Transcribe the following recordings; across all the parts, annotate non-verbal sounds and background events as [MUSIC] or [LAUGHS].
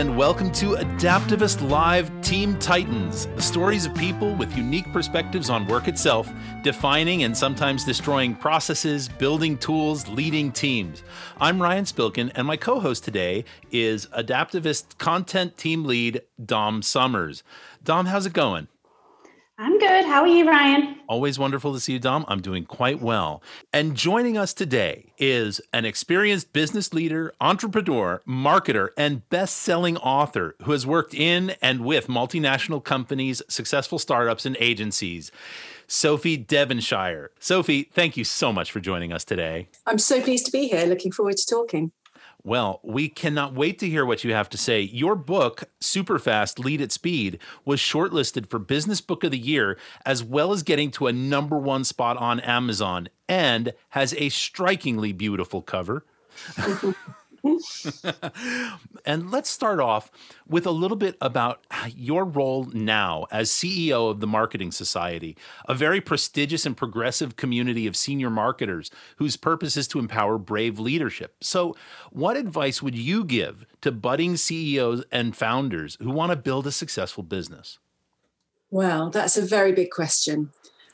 and welcome to Adaptavist Live Team Titans, the stories of people with unique perspectives on work itself, defining and sometimes destroying processes, building tools, leading teams. I'm Ryan Spilkin, and my co host today is Adaptavist Content Team Lead Dom Summers. Dom, how's it going? I'm good. How are you, Ryan? Always wonderful to see you, Dom. I'm doing quite well. And joining us today is an experienced business leader, entrepreneur, marketer, and best selling author who has worked in and with multinational companies, successful startups, and agencies. Sophie Devonshire. Sophie, thank you so much for joining us today. I'm so pleased to be here. Looking forward to talking. Well, we cannot wait to hear what you have to say. Your book, Superfast Lead at Speed, was shortlisted for Business Book of the Year, as well as getting to a number one spot on Amazon, and has a strikingly beautiful cover. [LAUGHS] [LAUGHS] and let's start off with a little bit about your role now as CEO of the Marketing Society, a very prestigious and progressive community of senior marketers whose purpose is to empower brave leadership. So, what advice would you give to budding CEOs and founders who want to build a successful business? Well, that's a very big question.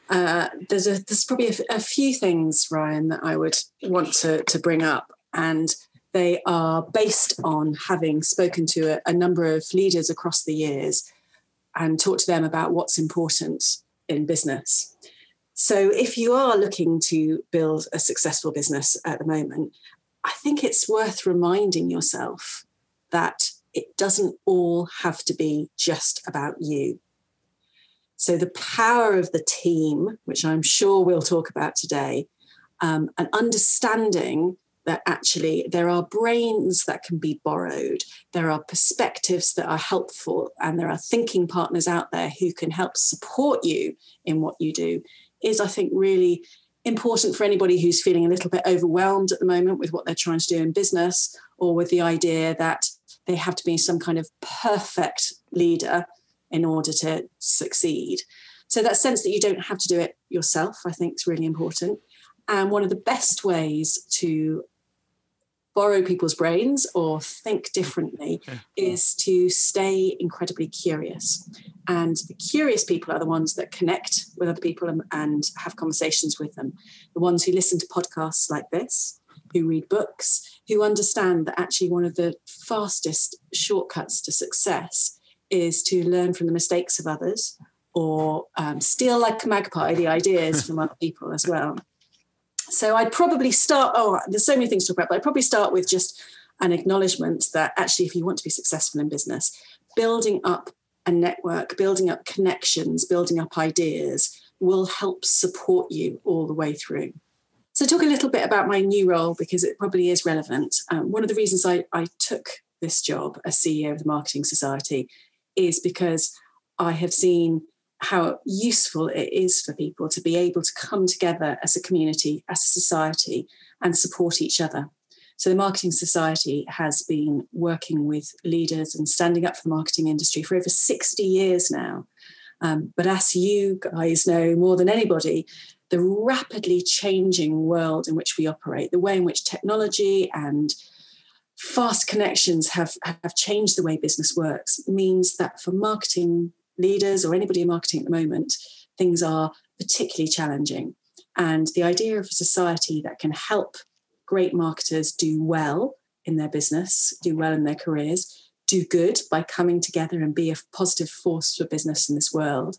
Uh, there's a, there's probably a, few things, Ryan, that I would want to to bring up, and they are based on having spoken to a, a number of leaders across the years and talked to them about what's important in business. So, if you are looking to build a successful business at the moment, I think it's worth reminding yourself that it doesn't all have to be just about you. So, the power of the team, which I'm sure we'll talk about today, um, and understanding that actually there are brains that can be borrowed, there are perspectives that are helpful, and there are thinking partners out there who can help support you in what you do, is I think really important for anybody who's feeling a little bit overwhelmed at the moment with what they're trying to do in business or with the idea that they have to be some kind of perfect leader in order to succeed. So that sense that you don't have to do it yourself, I think is really important. And one of the best ways to borrow people's brains or think differently is to stay incredibly curious. And the curious people are the ones that connect with other people and, and, have conversations with them. The ones who listen to podcasts like this, who read books, who understand that actually one of the fastest shortcuts to success is to learn from the mistakes of others or um, steal like a magpie the ideas from other people as well. So I'd probably start, oh, there's so many things to talk about, but I'd probably start with just an acknowledgement that actually, if you want to be successful in business, building up a network, building up connections, building up ideas will help support you all the way through. So, talk a little bit about my new role because it probably is relevant. Um, one of the reasons I, I took this job as CEO of the Marketing Society is because I have seen how useful it is for people to be able to come together as a community, as a society, and support each other. So, the Marketing Society has been working with leaders and standing up for the marketing industry for over 60 years now. Um, but as you guys know more than anybody, the rapidly changing world in which we operate, the way in which technology and fast connections have, have changed the way business works, means that for marketing leaders or anybody in marketing at the moment, things are particularly challenging. And the idea of a society that can help great marketers do well in their business, do well in their careers, do good by coming together and be a positive force for business in this world,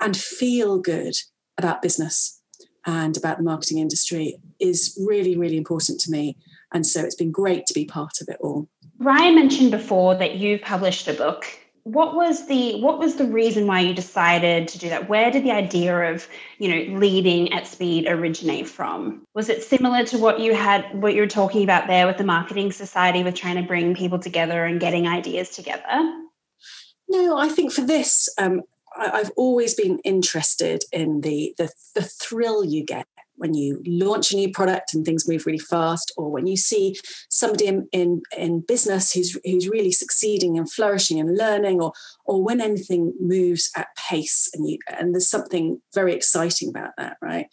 and feel good about business and about the marketing industry is really, really important to me. And so it's been great to be part of it all. Ryan mentioned before that you've published a book what was the what was the reason why you decided to do that? Where did the idea of you know leading at speed originate from? Was it similar to what you had what you were talking about there with the marketing society with trying to bring people together and getting ideas together? No i think for this um, I, have always been interested in the, the the thrill you get when you launch a new product and things move really fast, or when you see somebody in, in, in business who's who's really succeeding and flourishing and learning, or or when anything moves at pace and you and there's something very exciting about that, right?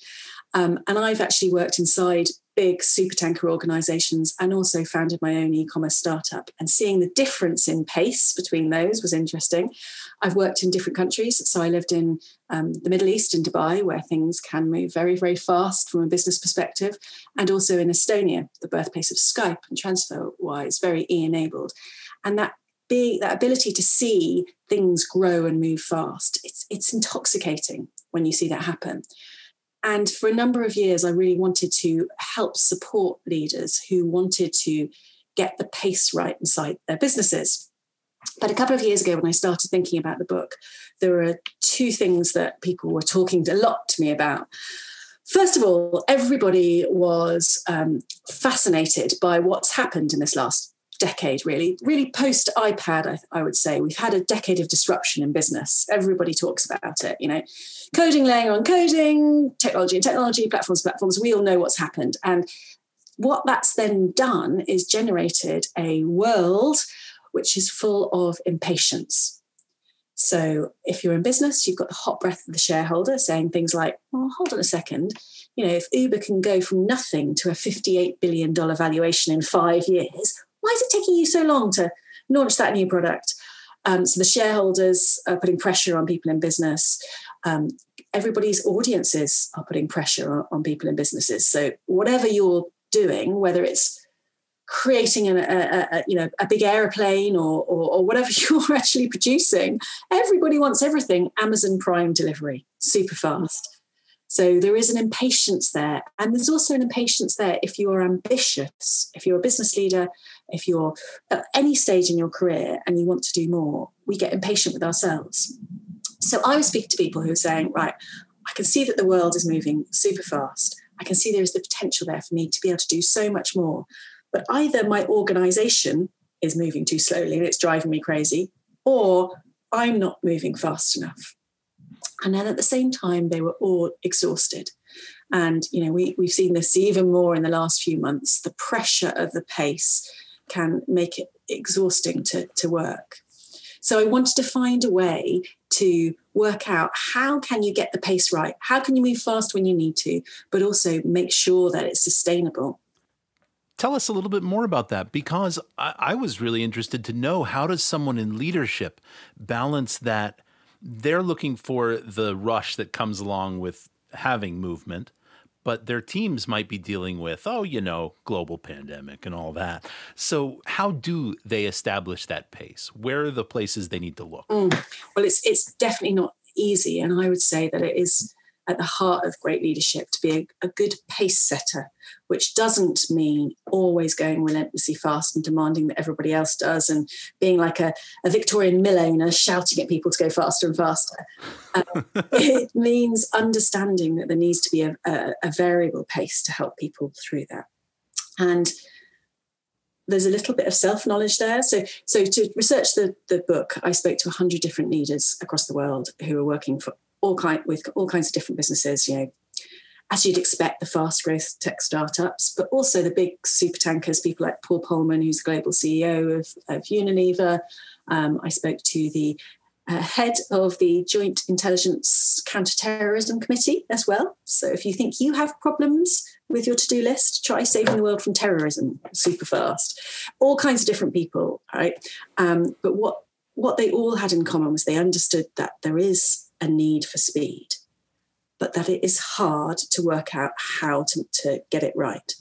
Um, and I've actually worked inside big super tanker organizations and also founded my own e-commerce startup. And seeing the difference in pace between those was interesting. I've worked in different countries. So i lived in um, the middle east in dubai where things can move very very fast from a business perspective and also in estonia the birthplace of skype and transferwise very e-enabled. And that being that ability to see things grow and move fast it's it's intoxicating when you see that happen and for a number of years, I really wanted to help support leaders who wanted to get the pace right inside their businesses. But a couple of years ago, when I started thinking about the book, there were two things that people were talking a lot to me about. First of all, everybody was um, fascinated by what's happened in this last decade, really. Really, post iPad, I, I, would say, we've had a decade of disruption in business. Everybody talks about it, you know, coding laying on coding, technology and technology, platforms, platforms. We all know what's happened. And what that's then done is generated a world which is full of impatience. So if you're in business, you've got the hot breath of the shareholder saying things like, well, hold on a second. You know, if Uber can go from nothing to a $58 billion valuation in five years, why is it taking you so long to launch that new product? Um, so the shareholders are putting pressure on people in business. Um, everybody's audiences are putting pressure on, on, people in businesses. So whatever you're doing, whether it's creating a, a, a you know a big airplane or, or, or whatever [LAUGHS] you're actually producing, everybody wants everything Amazon Prime delivery, super fast. So there is an impatience there. And there's also an impatience there if you are ambitious, if you're a business leader, if you're at any stage in your career and you want to do more, we get impatient with ourselves. So I was speaking to people who are saying, right, I can see that the world is moving super fast. I can see there is the potential there for me to be able to do so much more. But either my organization is moving too slowly and it's driving me crazy, or I'm not moving fast enough. And then at the same time, they were all exhausted. And, you know, we, we've seen this even more in the last few months. The pressure of the pace can make it exhausting to, to work. So I wanted to find a way to work out how can you get the pace right? How can you move fast when you need to, but also make sure that it's sustainable? Tell us a little bit more about that because I, I was really interested to know how does someone in leadership balance that – they're looking for the rush that comes along with having movement but their teams might be dealing with oh you know global pandemic and all that. So how do they establish that pace? Where are the places they need to look? Mm. well it's it's definitely not easy and i would say that it is at the heart of great leadership to be a, a, good pace setter, which doesn't mean always going relentlessly fast and demanding that everybody else does and being like a, a Victorian mill owner shouting at people to go faster and faster. Um, [LAUGHS] it means understanding that there needs to be a, a, a variable pace to help people through that. And there's a little bit of self-knowledge there. So, so to research the, the book, I spoke to 100 different leaders across the world who are working for all kind with all kinds of different businesses. You know, as you'd expect, the fast growth tech startups, but also the big super tankers, people like Paul Polman, who's the global CEO of, of Unilever. Um, I spoke to the uh, head of the Joint Intelligence Counterterrorism Committee as well. So if you think you have problems with your to-do list, try saving the world from terrorism super fast. All kinds of different people, right? Um, but what what they all had in common was they understood that there is a need for speed, but that it is hard to work out how to, to get it right.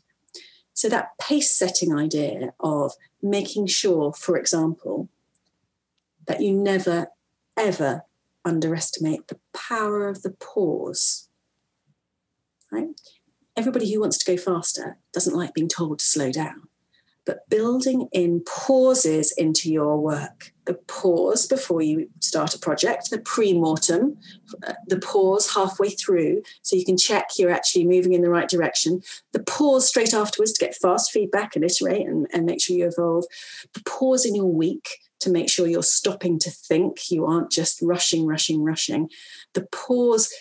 So, that pace setting idea of making sure, for example, that you never, ever underestimate the power of the pause. Right? Everybody who wants to go faster doesn't like being told to slow down but building in pauses into your work. The pause before you start a project, the pre mortem, uh, the pause halfway through so you can check you're actually moving in the right direction, the pause straight afterwards to get fast feedback and iterate and, and make sure you evolve, the pause in your week to make sure you're stopping to think, you aren't just rushing, rushing, rushing, the pause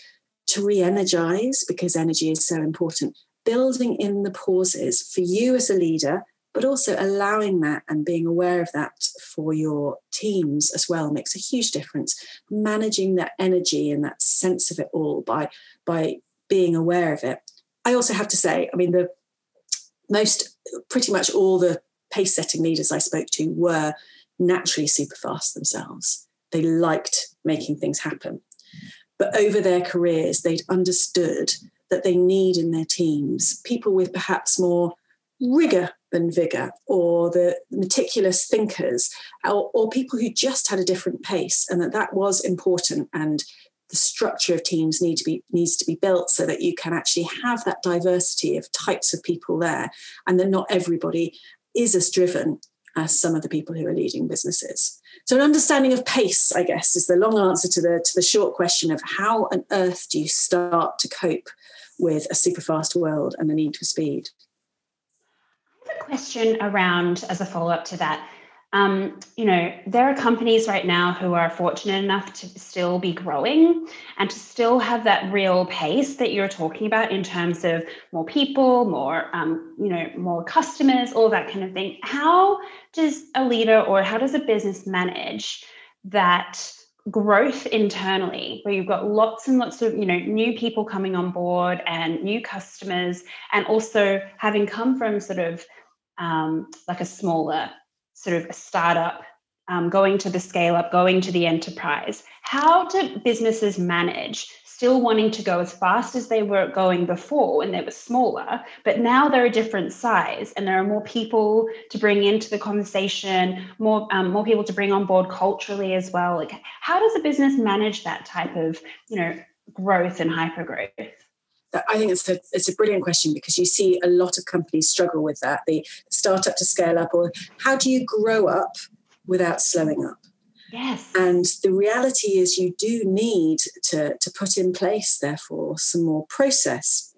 to re energize because energy is so important. Building in the pauses. For you as a leader but also allowing that and being aware of that for your teams as well makes a huge difference managing that energy and that sense of it all by by being aware of it i also have to say i mean the most, pretty much all the pace setting leaders I spoke to were naturally super fast themselves. They liked making things happen. But over their careers, they'd understood that they need in their teams people with perhaps more rigor than vigor, or the meticulous thinkers, or, or, people who just had a different pace, and that that was important. And the structure of teams need to be needs to be built so that you can actually have that diversity of types of people there, and that not everybody is as driven as some of the people who are leading businesses. So an understanding of pace, I guess, is the long answer to the to the short question of how on earth do you start to cope with a super fast world and the need for speed. Question around as a follow-up to that um, you know, there are companies right now who are fortunate enough to still be growing and to still have that real pace that you're talking about in terms of more people, more, um, you know, more customers, all that kind of thing. How does a leader or how does a business manage that growth internally where you've got lots and lots of you know new people coming on board and new customers and also having come from sort of um, like a smaller sort of a startup um, going to the scale up, going to the enterprise. How do businesses manage still wanting to go as fast as they were going before when they were smaller, but now they're a different size and there are more people to bring into the conversation, more um, more people to bring on board culturally as well. Like, how does a business manage that type of you know growth and hyper growth? I think it's a, it's a brilliant question because you see a lot of companies struggle with that the startup to scale up, or how do you grow up without slowing up? Yes. And the reality is, you do need to, to put in place, therefore, some more process.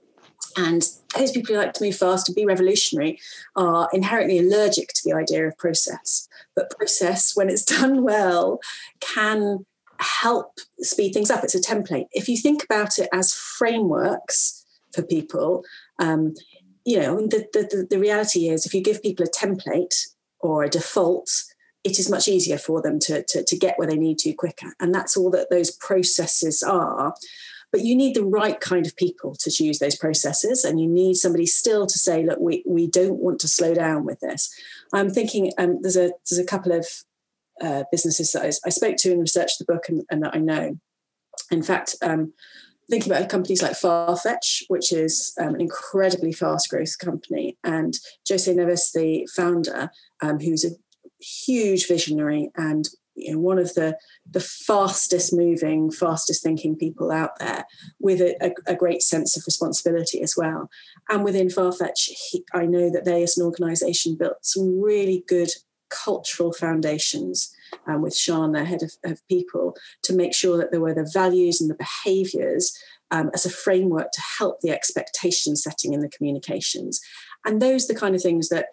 And those people who like to move fast and be revolutionary are inherently allergic to the idea of process. But process, when it's [LAUGHS] done well, can help speed things up. It's a template. If you think about it as frameworks for people, um, you know, the, the, the reality is if you give people a template or a default, it is much easier for them to, to, to get where they need to quicker. And that's all that those processes are. But you need the right kind of people to choose those processes, and you need somebody still to say, "Look, we, we don't want to slow down with this." I'm thinking um, there's a there's a couple of uh, businesses that I, I, spoke to and researched the book and, and that I know. In fact, um, thinking about companies like Farfetch, which is um, an incredibly fast growth company, and Jose Neves, the founder, um, who's a huge visionary and you know, one of the the fastest moving, fastest thinking people out there, with a, a, a great sense of responsibility as well. And within Farfetch, he, I know that they, as an organisation, built some really good cultural foundations um, with Sean, their head of, of, people, to make sure that there were the values and the behaviors um, as a framework to help the expectation setting in the communications. And those are the kind of things that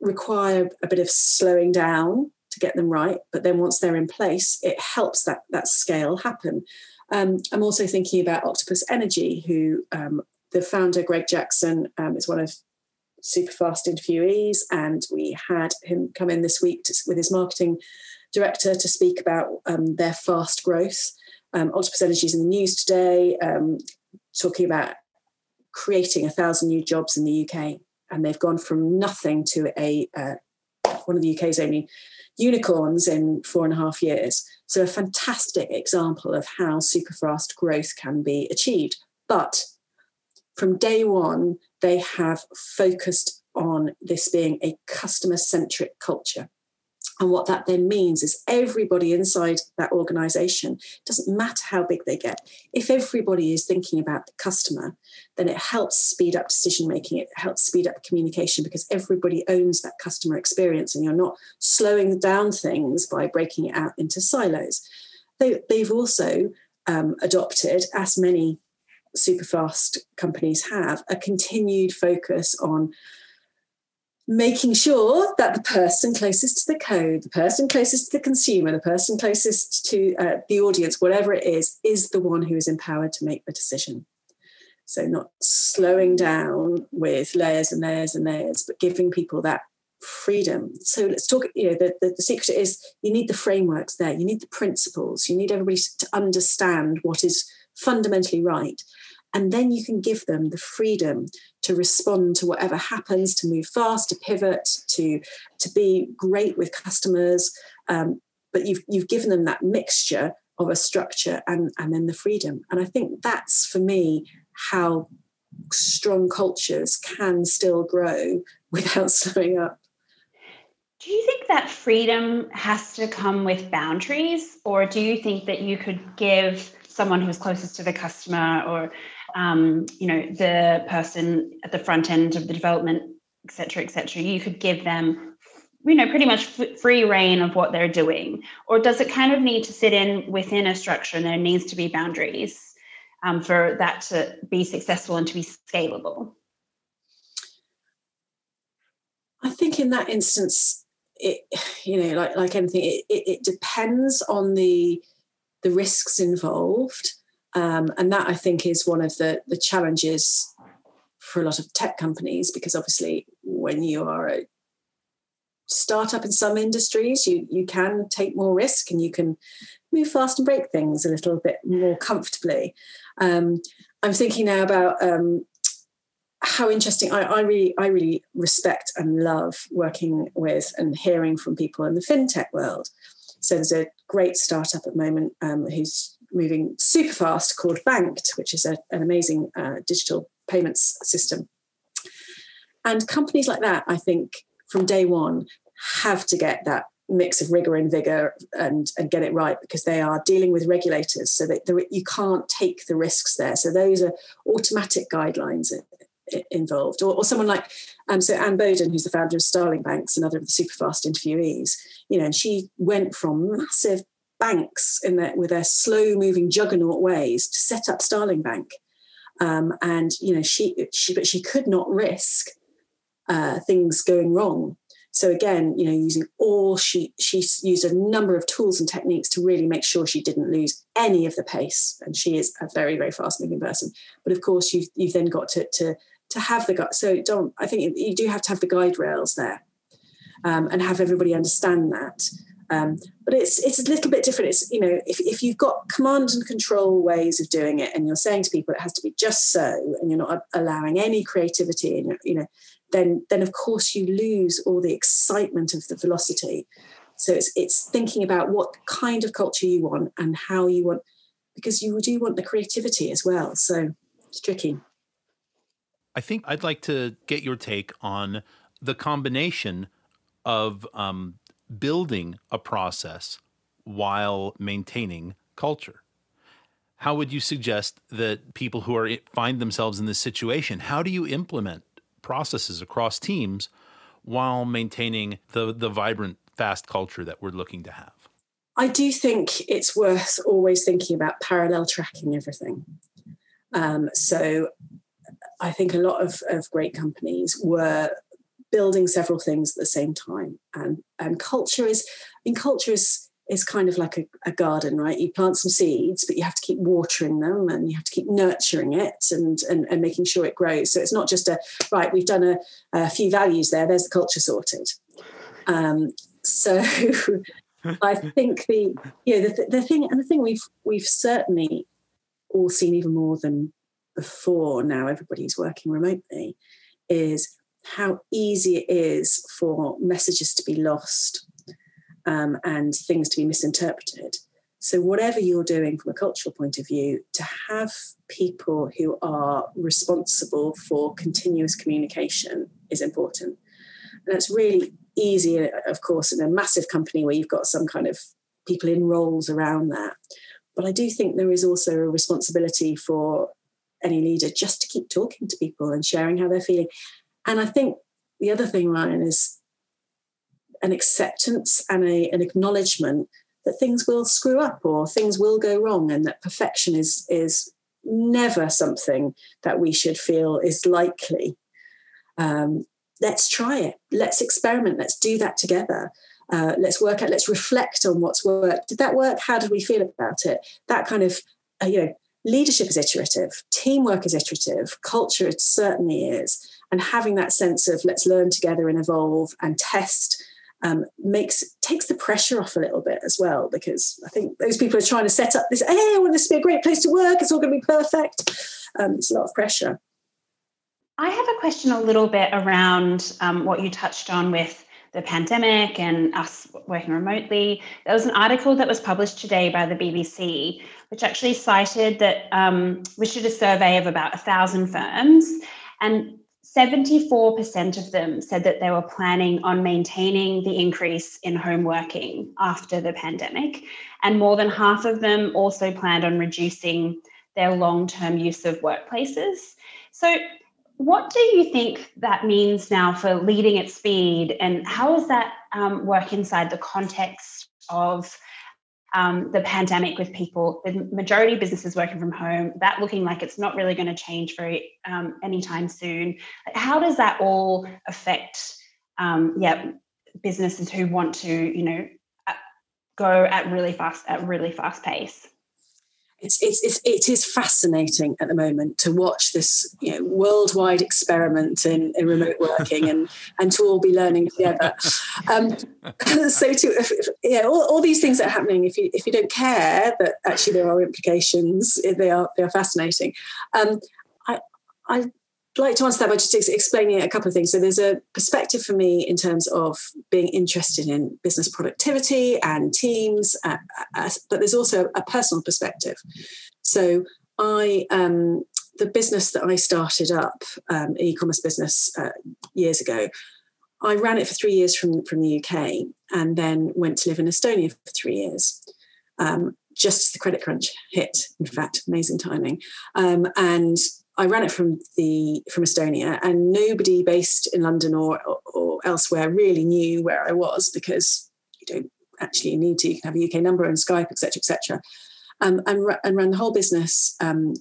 require a bit of slowing down to get them right. But then once they're in place, it helps that, that scale happen. Um, I'm also thinking about Octopus Energy, who um, the founder, Greg Jackson, um, is one of super fast interviewees, and we had him come in this week to, with his marketing director to speak about um, their fast growth. Um, Octopus Energy is in the news today, um, talking about creating a thousand new jobs in the UK, and they've gone from nothing to a uh, one of the UK's only unicorns in four and a half years. So a fantastic example of how super fast growth can be achieved. But from day one, they have focused on this being a customer centric culture. And what that then means is everybody inside that organization, doesn't matter how big they get, if everybody is thinking about the customer, then it helps speed up decision making, it helps speed up communication because everybody owns that customer experience and you're not slowing down things by breaking it out into silos. They, have also um, adopted, as many super fast companies have a continued focus on making sure that the person closest to the code, the person closest to the consumer, the person closest to uh, the audience, whatever it is, is the one who is empowered to make the decision. So, not slowing down with layers and layers and layers, but giving people that freedom. So, let's talk. You know, the, the, the secret is you need the frameworks there, you need the principles, you need everybody to understand what is fundamentally right. And then you can give them the freedom to respond to whatever happens, to move fast, to pivot, to to be great with customers. Um, but you've you've given them that mixture of a structure and and then the freedom. And I think that's for me how strong cultures can still grow [LAUGHS] without slowing up. Do you think that freedom has to come with boundaries, or do you think that you could give someone who's closest to the customer, or um, you know, the person at the front end of the development, et cetera, et cetera, you could give them, you know, pretty much free reign of what they're doing, or does it kind of need to sit in within a structure, and there needs to be boundaries um, for that to be successful and to be scalable? I think in that instance, it you know like like anything it, it, it depends on the the risks involved um, and that i think is one of the the challenges for a lot of tech companies because obviously when you are a startup in some industries you you can take more risk and you can move fast and break things a little bit more comfortably. Um, i'm thinking now about um, how interesting I, I, really i really respect and love working with and hearing from people in the fintech world. So there's a great startup at the moment um, who's moving super fast called banked which is a, an amazing uh, digital payments system. And companies like that i think from day one have to get that mix of rigor and vigor and, and get it right because they are dealing with regulators. So that you can't take the risks there. So those are automatic guidelines involved, or, or someone like um, so Anne Boden, who's the founder of Starling Banks, another of the super fast interviewees. You know, and she went from massive banks in their, with their slow-moving juggernaut ways to set up Starling Bank, um, and you know she she but she could not risk uh, things going wrong. So again, you know, using all she she used a number of tools and techniques to really make sure she didn't lose any of the pace. And she is a very very fast moving person. But of course, you've you've then got to to to have the gut. so don't i think you do have to have the guide rails there um, and have everybody understand that um, but it's it's a little bit different. It's you know if, if you've got command and control ways of doing it and you're saying to people it has to be just so and you're not allowing any creativity and you know then then of course you lose all the excitement of the velocity. So it's it's thinking about what kind of culture you want and how you want because you do want the creativity as well. So it's tricky. I think I'd like to get your take on the combination of um, building a process while maintaining culture. How would you suggest that people who are find themselves in this situation, how do you implement processes across teams while maintaining the the vibrant fast culture that we're looking to have? I do think it's worth always thinking about parallel tracking everything. Um, so I think a lot of, of great companies were building several things at the same time. And and culture is in culture is is kind of like a, a, garden, right? You plant some seeds, but you have to keep watering them and you have to keep nurturing it and, and, and making sure it grows. So it's not just a, right, we've done a, a few values there, there's the culture sorted. Um, so [LAUGHS] I think the, you know, the, the thing, and the thing we've, we've certainly all seen even more than before now everybody's working remotely is how easy it is for messages to be lost um, and things to be misinterpreted. So, whatever you're doing from a cultural point of view, to have people who are responsible for continuous communication is important. And it's really easy, of course, in a massive company where you've got some kind of people in roles around that. But I do think there is also a responsibility for any leader just to keep talking to people and sharing how they're feeling. And I think the other thing, Ryan, is an acceptance and a, an acknowledgement that things will screw up or things will go wrong and that perfection is is never something that we should feel is likely. Um, let's try it. Let's experiment. Let's do that together. Uh, let's work out. Let's reflect on what's worked. Did that work? How did we feel about it? That kind of, uh, you know, leadership is iterative, teamwork is iterative, culture it certainly is. And having that sense of let's learn together and evolve and test um, makes takes the pressure off a little bit as well because I think those people are trying to set up this. Hey, I want this to be a great place to work. It's all going to be perfect. Um, it's a lot of pressure. I have a question a little bit around um, what you touched on with the pandemic and us working remotely. There was an article that was published today by the BBC, which actually cited that um, which did a survey of about a thousand firms, and 74% of them said that they were planning on maintaining the increase in home working after the pandemic. And more than half of them also planned on reducing their long term use of workplaces. So, what do you think that means now for leading at speed, and how does that um, work inside the context of um, the pandemic with people, the majority of businesses working from home, that looking like it's not really going to change very um, anytime soon. How does that all affect, um, yeah, businesses who want to, you know, uh, go at really fast at really fast pace? It's, it's, it's, it is fascinating at the moment to watch this you know, worldwide experiment in, in remote working and, [LAUGHS] and to all be learning together. Um, [LAUGHS] so to if, if, yeah, all, all these things that are happening, if you if you don't care that actually there are implications, they are they are fascinating. Um, I I like to answer that by just explaining a couple of things. So there's a perspective for me in terms of being interested in business productivity and teams, uh, uh, but there's also a personal perspective. So I, um, the business that I started up, um, e-commerce business uh, years ago, I ran it for three years from from the UK, and then went to live in Estonia for three years. Um, just as the credit crunch hit, in fact, amazing timing. Um, and I ran it from the from Estonia, and nobody based in London or, or, elsewhere really knew where I was because you don't actually need to. You can have a UK number and Skype, etc., etc. Um, and, and ran the whole business um,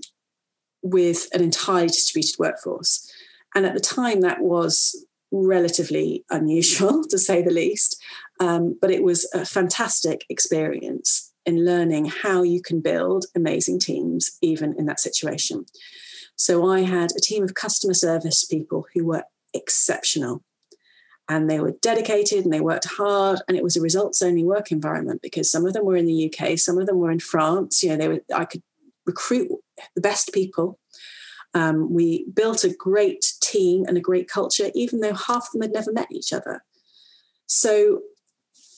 with an entirely distributed workforce. And at the time, that was relatively unusual, [LAUGHS] to say the least. Um, but it was a fantastic experience in learning how you can build amazing teams, even in that situation. So I had a team of customer service people who were exceptional. And they were dedicated and they worked hard and it was a results only work environment because some of them were in the UK some of them were in France. You know they were I could recruit the best people. Um, we built a great team and a great culture even though half of them had never met each other. So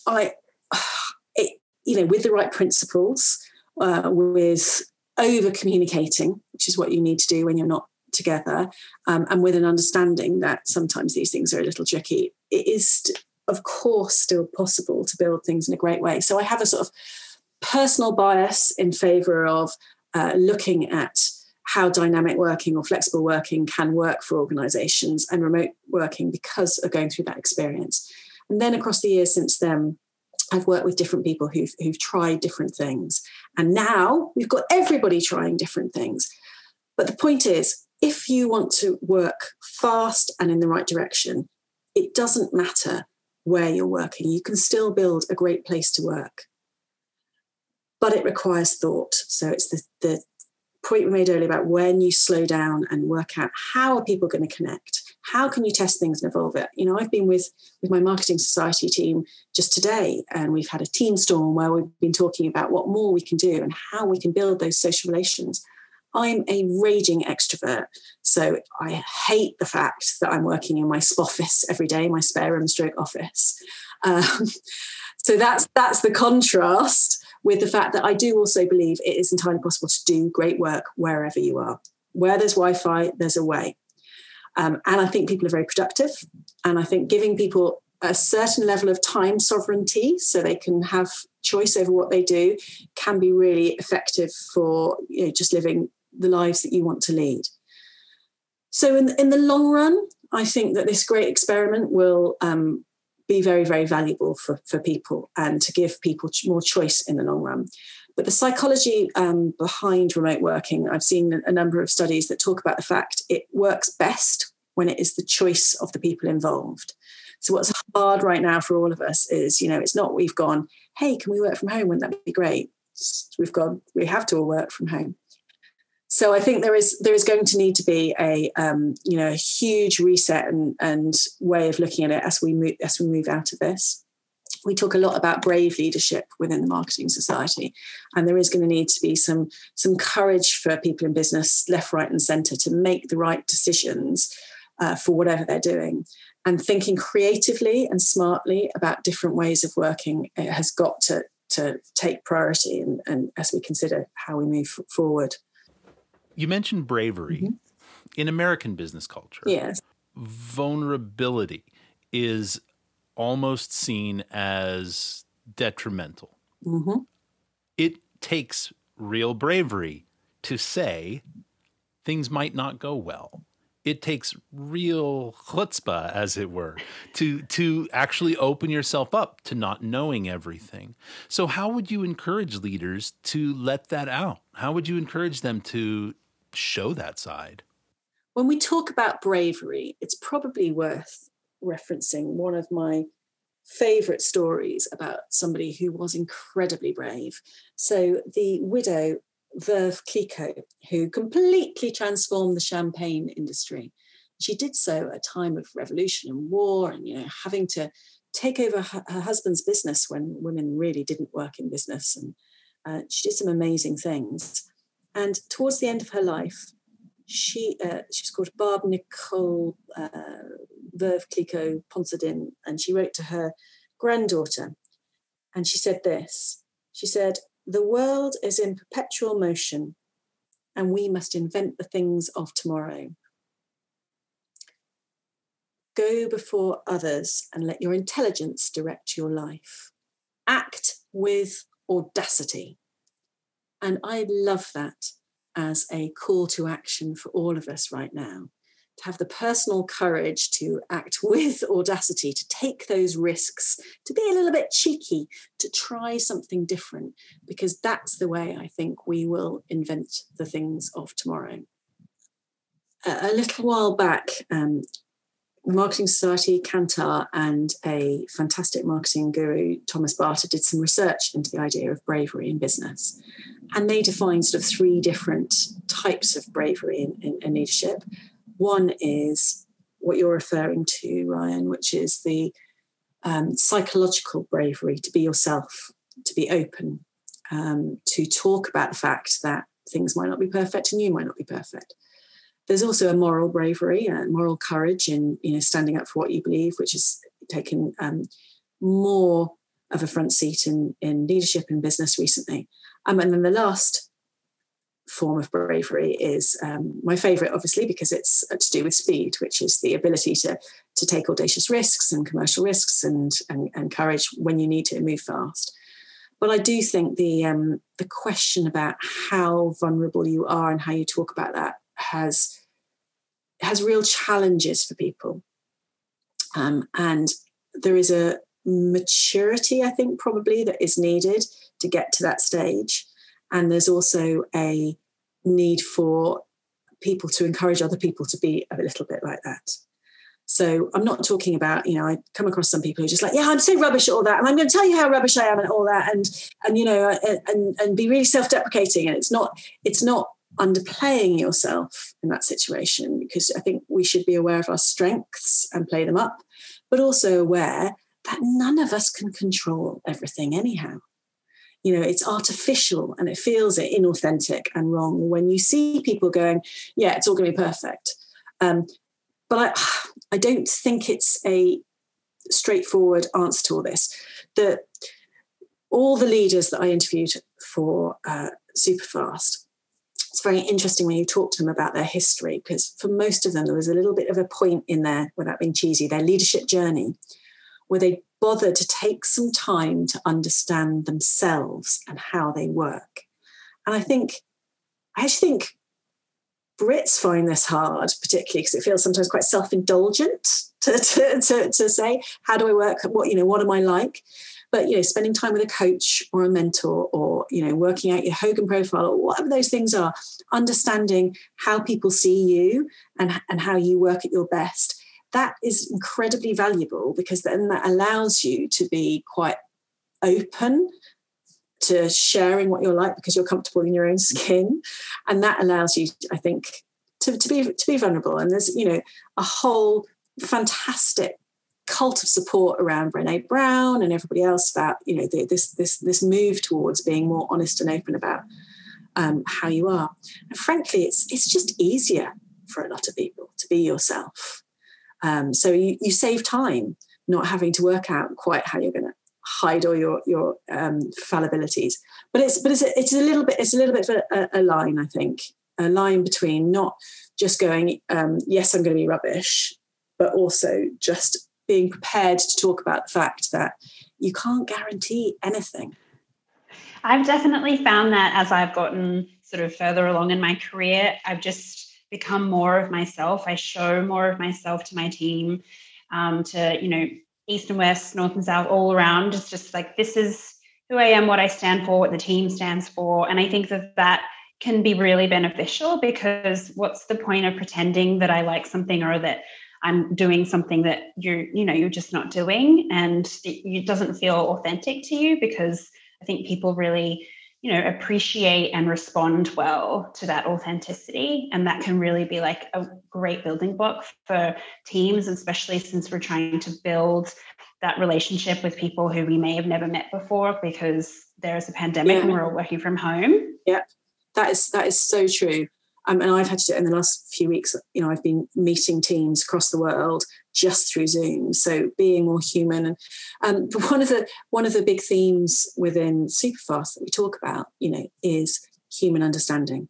I [SIGHS] it, you know with the right principles uh, with over communicating, which is what you need to do when you're not together, um, and with an understanding that sometimes these things are a little tricky, it is, of course, still possible to build things in a great way. So I have a sort of personal bias in favor of uh, looking at how dynamic working or flexible working can work for organizations and remote working because of going through that experience. And then across the years since then, I've worked with different people who've, who've tried different things. And now we've got everybody trying different things. But the point is, if you want to work fast and in the right direction, it doesn't matter where you're working. You can still build a great place to work. But it requires thought. So it's the, the point we made earlier about when you slow down and work out how are people going to connect how can you test things and evolve it? You know i've been with with my marketing society team just today and we've had a team storm where we've been talking about what more we can do and how we can build those social relations. I'm a raging extrovert so i hate the fact that i'm working in my SP [LAUGHS] office every day my spare room stroke office. Um, [LAUGHS] so that's that's the contrast with the fact that i do also believe it is entirely possible to do great work wherever you are. Where there's wi-fi there's a way um, and I think people are very productive. And I think giving people a certain level of time sovereignty so they can have choice over what they do can be really effective for you know, just living the lives that you want to lead. So, in, in the long run, I think that this great experiment will um, be very, very valuable for, for people and to give people more choice in the long run. But the psychology um, behind remote working, I've seen a number of studies that talk about the fact it works best when it is the choice of the people involved. So what's hard right now for all of us is, you know, it's not we've gone, hey, can we work from home? Wouldn't that be great? We've gone, we have to all work from home. So I think there is there is going to need to be a um, you know a huge reset and, and way of looking at it as we move as we move out of this. We talk a lot about brave leadership within the marketing society and there is going to need to be some some courage for people in business left right and center to make the right decisions uh, for whatever they're doing. And thinking creatively and smartly about different ways of working has got to to take priority and, and as we consider how we move forward. You mentioned bravery mm-hmm. in american business culture. Yes. Vulnerability is almost seen as detrimental. Mm-hmm. It takes real bravery to say things might not go well. It takes real chutzpah, as it were, to to actually open yourself up to not knowing everything. So, how would you encourage leaders to let that out? How would you encourage them to show that side? When we talk about bravery, it's probably worth referencing one of my favorite stories about somebody who was incredibly brave. So, the widow, Veuve Clicquot, who completely transformed the champagne industry. She did so at a time of revolution and war and, you know, having to take over her, husband's business when women really didn't work in business. And uh, she did some amazing things. And towards the end of her life, she uh, she's called Barbe-Nicole uh, Veuve Clicquot Ponsardin, and she wrote to her granddaughter, and she said this. She said, "The world is in perpetual motion, and we must invent the things of tomorrow." Go before others and let your intelligence direct your life. Act with audacity. And I love that as a call to action for all of us right now to have the personal courage to act with [LAUGHS] audacity, to take those risks, to be a little bit cheeky, to try something different, because that's the way I think we will invent the things of tomorrow. A little while back, um, Marketing Society, Kantar, and a fantastic marketing guru, Thomas Barta, did some research into the idea of bravery in business. And they defined sort of three different types of bravery in, in, in leadership. One is what you're referring to, Ryan, which is the um, psychological bravery to be yourself, to be open, um, to talk about the fact that things might not be perfect and you might not be perfect there's also a moral bravery and moral courage in you know standing up for what you believe, which is taken um, more of a front seat in in leadership and business recently. Um, and then the last form of bravery is um, my favorite, obviously, because it's to do with speed, which is the ability to to take audacious risks and commercial risks and and, and courage when you need to move fast. But I do think the um, the question about how vulnerable you are and how you talk about that has has real challenges for people, um, and there is a maturity I think probably that is needed to get to that stage, and there's also a need for people to encourage other people to be a little bit like that. So I'm not talking about, you know, I come across some people who are just like, yeah, I'm so rubbish at all that, and I'm going to tell you how rubbish I am and all that, and and you know, and and be really self-deprecating. And it's not, it's not underplaying yourself in that situation because I think we should be aware of our strengths and play them up, but also aware that none of us can control everything anyhow. You know, it's artificial and it feels it inauthentic and wrong when you see people going, yeah, it's all going to be perfect. Um, but I, [SIGHS] I don't think it's a straightforward answer to all this. that all the leaders that I interviewed for uh, Superfast it's very interesting when you talk to them about their history because for most of them there was a little bit of a point in there without being cheesy their leadership journey where they bothered to take some time to understand themselves and how they work. And i think i actually think brits find this hard particularly because it feels sometimes quite self-indulgent to, to, to, to say how do i work? What you know what am i like? But you know spending time with a coach or a mentor or you know working out your hogan profile or whatever those things are understanding how people see you and, and how you work at your best that is incredibly valuable because then that allows you to be quite open to sharing what you're like because you're comfortable in your own skin and that allows you i think to, to be to be vulnerable and there's you know a whole fantastic cult of support around Brené Brown and everybody else about you know the, this this this move towards being more honest and open about um, how you are. And frankly, it's it's just easier for a lot of people to be yourself. Um, so you, you save time not having to work out quite how you're going to hide all your your um, fallibilities. But it's but it's a, it's a little bit it's a little bit of a, a line I think a line between not just going um, yes I'm going to be rubbish, but also just being prepared to talk about the fact that you can't guarantee anything. I've definitely found that as I've gotten sort of further along in my career, I've just become more of myself. I show more of myself to my team, um, to, you know, east and west, north and south, all around. It's just like, this is who I am, what I stand for, what the team stands for. And I think that that can be really beneficial because what's the point of pretending that I like something or that I'm doing something that you're, you know, you're just not doing and it, it doesn't feel authentic to you because I think people really, you know, appreciate and respond well to that authenticity. And that can really be like a great building block for teams, especially since we're trying to build that relationship with people who we may have never met before because there's a pandemic yeah. and we're all working from home. Yeah, that is that is so true. Um, and I've had to do it in the last few weeks. You know, I've been meeting teams across the world just through Zoom. So being more human. And um, one of the one of the big themes within Superfast that we talk about, you know, is human understanding,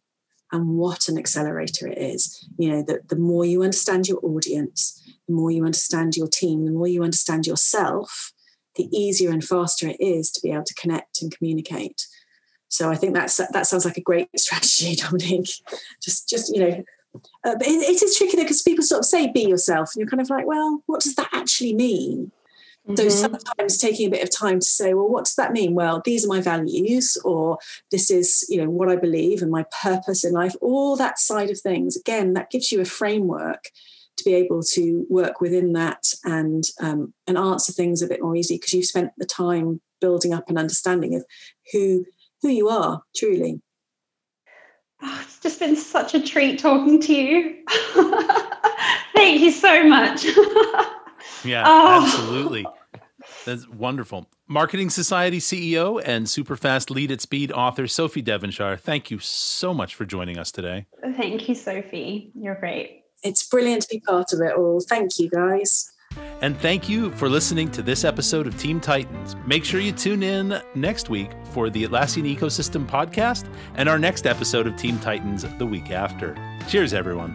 and what an accelerator it is. You know, that the more you understand your audience, the more you understand your team, the more you understand yourself, the easier and faster it is to be able to connect and communicate. So I think that's that sounds like a great [LAUGHS] strategy, Dominic. Just just you know, uh, but it, it is tricky though because people sort of say be yourself, and you're kind of like, well, what does that actually mean? Mm-hmm. So sometimes taking a bit of time to say, well, what does that mean? Well, these are my values, or this is, you know, what I believe and my purpose in life. All that side of things. Again, that gives you a framework to be able to work within that and um, and answer things a bit more easy because you've spent the time building up an understanding of who who you are truly. Oh, it's just been such a treat talking to you. [LAUGHS] Thank you so much. [LAUGHS] yeah, oh. absolutely. That's wonderful. Marketing Society CEO and Superfast Lead at Speed author Sophie Devonshire, thank you so much for joining us today. Thank you, Sophie. You're great. It's brilliant to be part of it all. Thank you, guys. And thank you for listening to this episode of Team Titans. Make sure you tune in next week for the Atlassian Ecosystem podcast and our next episode of Team Titans the week after. Cheers, everyone.